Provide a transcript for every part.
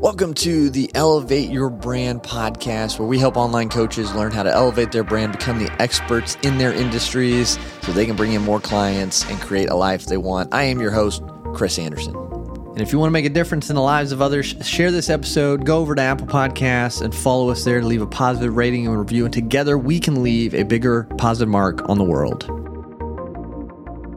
Welcome to the Elevate Your Brand podcast, where we help online coaches learn how to elevate their brand, become the experts in their industries so they can bring in more clients and create a life they want. I am your host, Chris Anderson. And if you want to make a difference in the lives of others, share this episode, go over to Apple Podcasts and follow us there to leave a positive rating and review. And together we can leave a bigger positive mark on the world.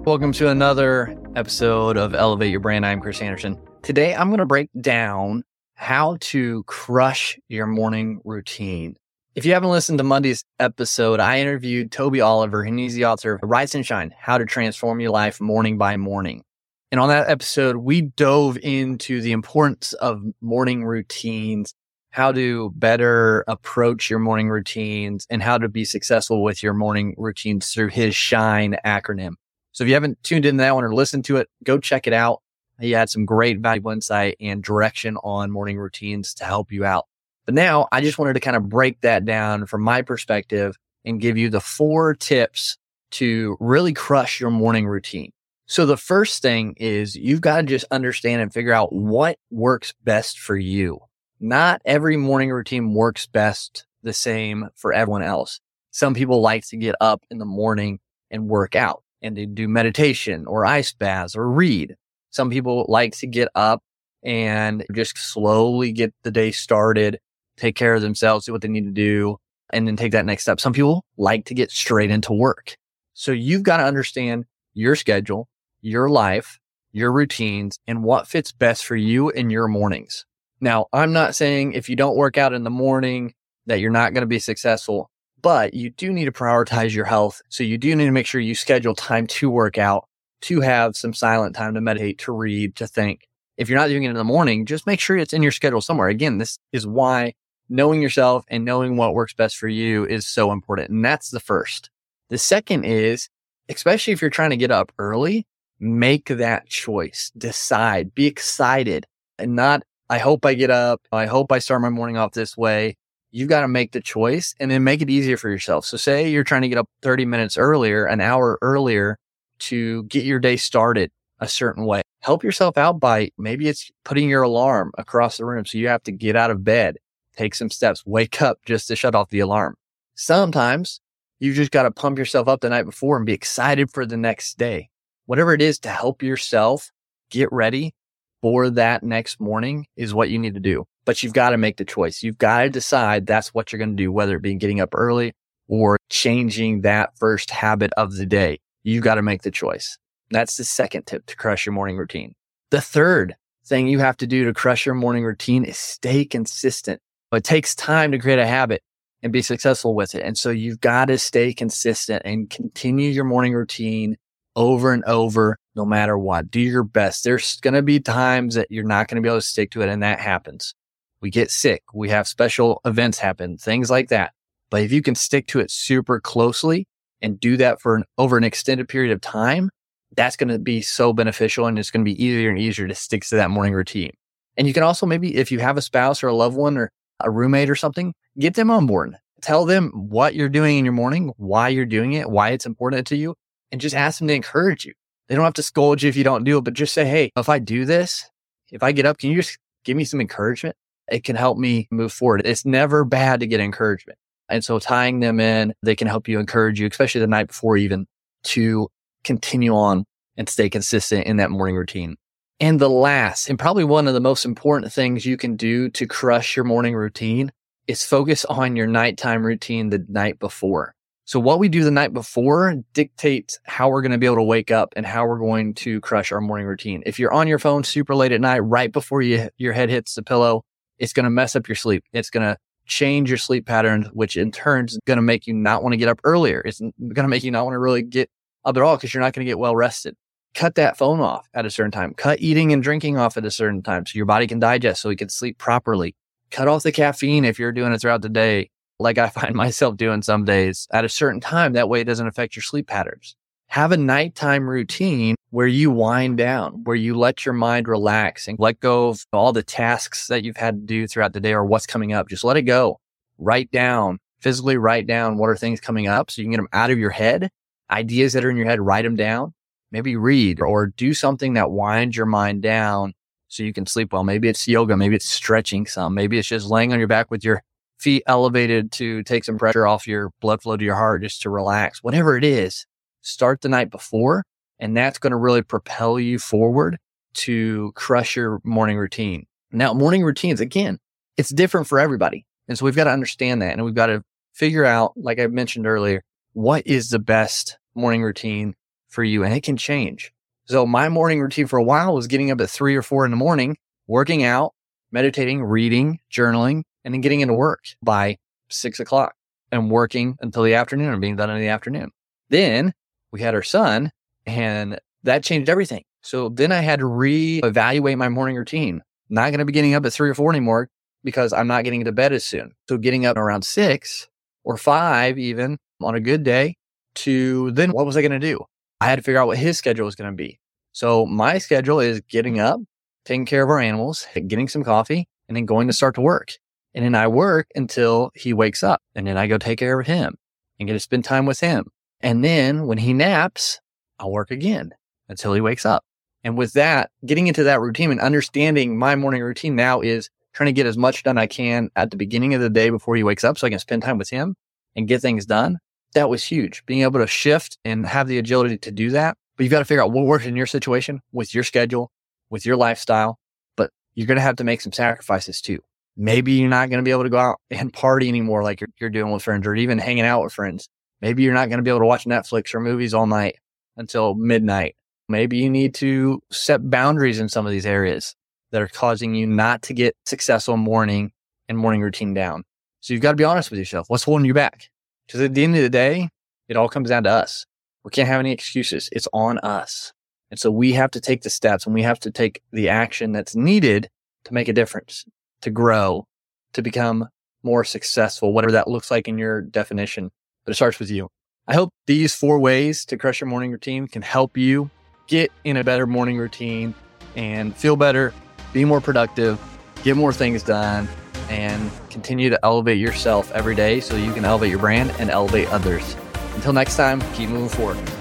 Welcome to another episode of Elevate Your Brand. I'm Chris Anderson. Today I'm going to break down how to crush your morning routine. If you haven't listened to Monday's episode, I interviewed Toby Oliver, and he's the author of Rise and Shine How to Transform Your Life Morning by Morning. And on that episode, we dove into the importance of morning routines, how to better approach your morning routines, and how to be successful with your morning routines through his SHINE acronym. So if you haven't tuned in to that one or listened to it, go check it out. He had some great valuable insight and direction on morning routines to help you out. But now I just wanted to kind of break that down from my perspective and give you the four tips to really crush your morning routine. So the first thing is you've got to just understand and figure out what works best for you. Not every morning routine works best the same for everyone else. Some people like to get up in the morning and work out and they do meditation or ice baths or read. Some people like to get up and just slowly get the day started, take care of themselves, do what they need to do, and then take that next step. Some people like to get straight into work. So you've got to understand your schedule, your life, your routines, and what fits best for you in your mornings. Now, I'm not saying if you don't work out in the morning that you're not going to be successful, but you do need to prioritize your health. So you do need to make sure you schedule time to work out to have some silent time to meditate, to read, to think. If you're not doing it in the morning, just make sure it's in your schedule somewhere. Again, this is why knowing yourself and knowing what works best for you is so important. And that's the first. The second is, especially if you're trying to get up early, make that choice, decide, be excited and not, I hope I get up. I hope I start my morning off this way. You've got to make the choice and then make it easier for yourself. So say you're trying to get up 30 minutes earlier, an hour earlier to get your day started a certain way. Help yourself out by maybe it's putting your alarm across the room. So you have to get out of bed, take some steps, wake up just to shut off the alarm. Sometimes you just got to pump yourself up the night before and be excited for the next day. Whatever it is to help yourself get ready for that next morning is what you need to do. But you've got to make the choice. You've got to decide that's what you're going to do, whether it be getting up early or changing that first habit of the day. You've got to make the choice. That's the second tip to crush your morning routine. The third thing you have to do to crush your morning routine is stay consistent. It takes time to create a habit and be successful with it. And so you've got to stay consistent and continue your morning routine over and over, no matter what. Do your best. There's going to be times that you're not going to be able to stick to it. And that happens. We get sick. We have special events happen, things like that. But if you can stick to it super closely and do that for an over an extended period of time, that's going to be so beneficial and it's going to be easier and easier to stick to that morning routine. And you can also maybe, if you have a spouse or a loved one or a roommate or something, get them on board. Tell them what you're doing in your morning, why you're doing it, why it's important to you, and just ask them to encourage you. They don't have to scold you if you don't do it, but just say, Hey, if I do this, if I get up, can you just give me some encouragement? It can help me move forward. It's never bad to get encouragement. And so tying them in, they can help you encourage you, especially the night before even to continue on and stay consistent in that morning routine. And the last and probably one of the most important things you can do to crush your morning routine is focus on your nighttime routine the night before. So what we do the night before dictates how we're going to be able to wake up and how we're going to crush our morning routine. If you're on your phone super late at night, right before you, your head hits the pillow, it's going to mess up your sleep. It's going to change your sleep patterns, which in turn is going to make you not want to get up earlier. It's going to make you not want to really get up at all because you're not going to get well rested. Cut that phone off at a certain time. Cut eating and drinking off at a certain time so your body can digest so you can sleep properly. Cut off the caffeine if you're doing it throughout the day, like I find myself doing some days at a certain time. That way it doesn't affect your sleep patterns. Have a nighttime routine where you wind down, where you let your mind relax and let go of all the tasks that you've had to do throughout the day or what's coming up. Just let it go. Write down, physically write down what are things coming up so you can get them out of your head. Ideas that are in your head, write them down. Maybe read or do something that winds your mind down so you can sleep well. Maybe it's yoga, maybe it's stretching some, maybe it's just laying on your back with your feet elevated to take some pressure off your blood flow to your heart just to relax. Whatever it is, start the night before, and that's going to really propel you forward to crush your morning routine. Now, morning routines, again, it's different for everybody. And so we've got to understand that and we've got to figure out, like I mentioned earlier, what is the best morning routine for you? And it can change. So my morning routine for a while was getting up at three or four in the morning, working out, meditating, reading, journaling, and then getting into work by six o'clock and working until the afternoon and being done in the afternoon. Then we had our son and that changed everything. So then I had to reevaluate my morning routine. Not going to be getting up at three or four anymore because I'm not getting to bed as soon. So getting up around six or five, even on a good day, to then what was I going to do? I had to figure out what his schedule was going to be. So my schedule is getting up, taking care of our animals, getting some coffee, and then going to start to work. And then I work until he wakes up. And then I go take care of him and get to spend time with him. And then when he naps, I'll work again until he wakes up. And with that, getting into that routine and understanding my morning routine now is trying to get as much done I can at the beginning of the day before he wakes up so I can spend time with him and get things done. That was huge. Being able to shift and have the agility to do that. But you've got to figure out what works in your situation with your schedule, with your lifestyle. But you're going to have to make some sacrifices too. Maybe you're not going to be able to go out and party anymore like you're, you're doing with friends or even hanging out with friends. Maybe you're not going to be able to watch Netflix or movies all night until midnight. Maybe you need to set boundaries in some of these areas that are causing you not to get successful morning and morning routine down. So you've got to be honest with yourself. What's holding you back? Because at the end of the day, it all comes down to us. We can't have any excuses. It's on us. And so we have to take the steps and we have to take the action that's needed to make a difference, to grow, to become more successful, whatever that looks like in your definition. But it starts with you. I hope these four ways to crush your morning routine can help you get in a better morning routine and feel better, be more productive, get more things done, and continue to elevate yourself every day so you can elevate your brand and elevate others. Until next time, keep moving forward.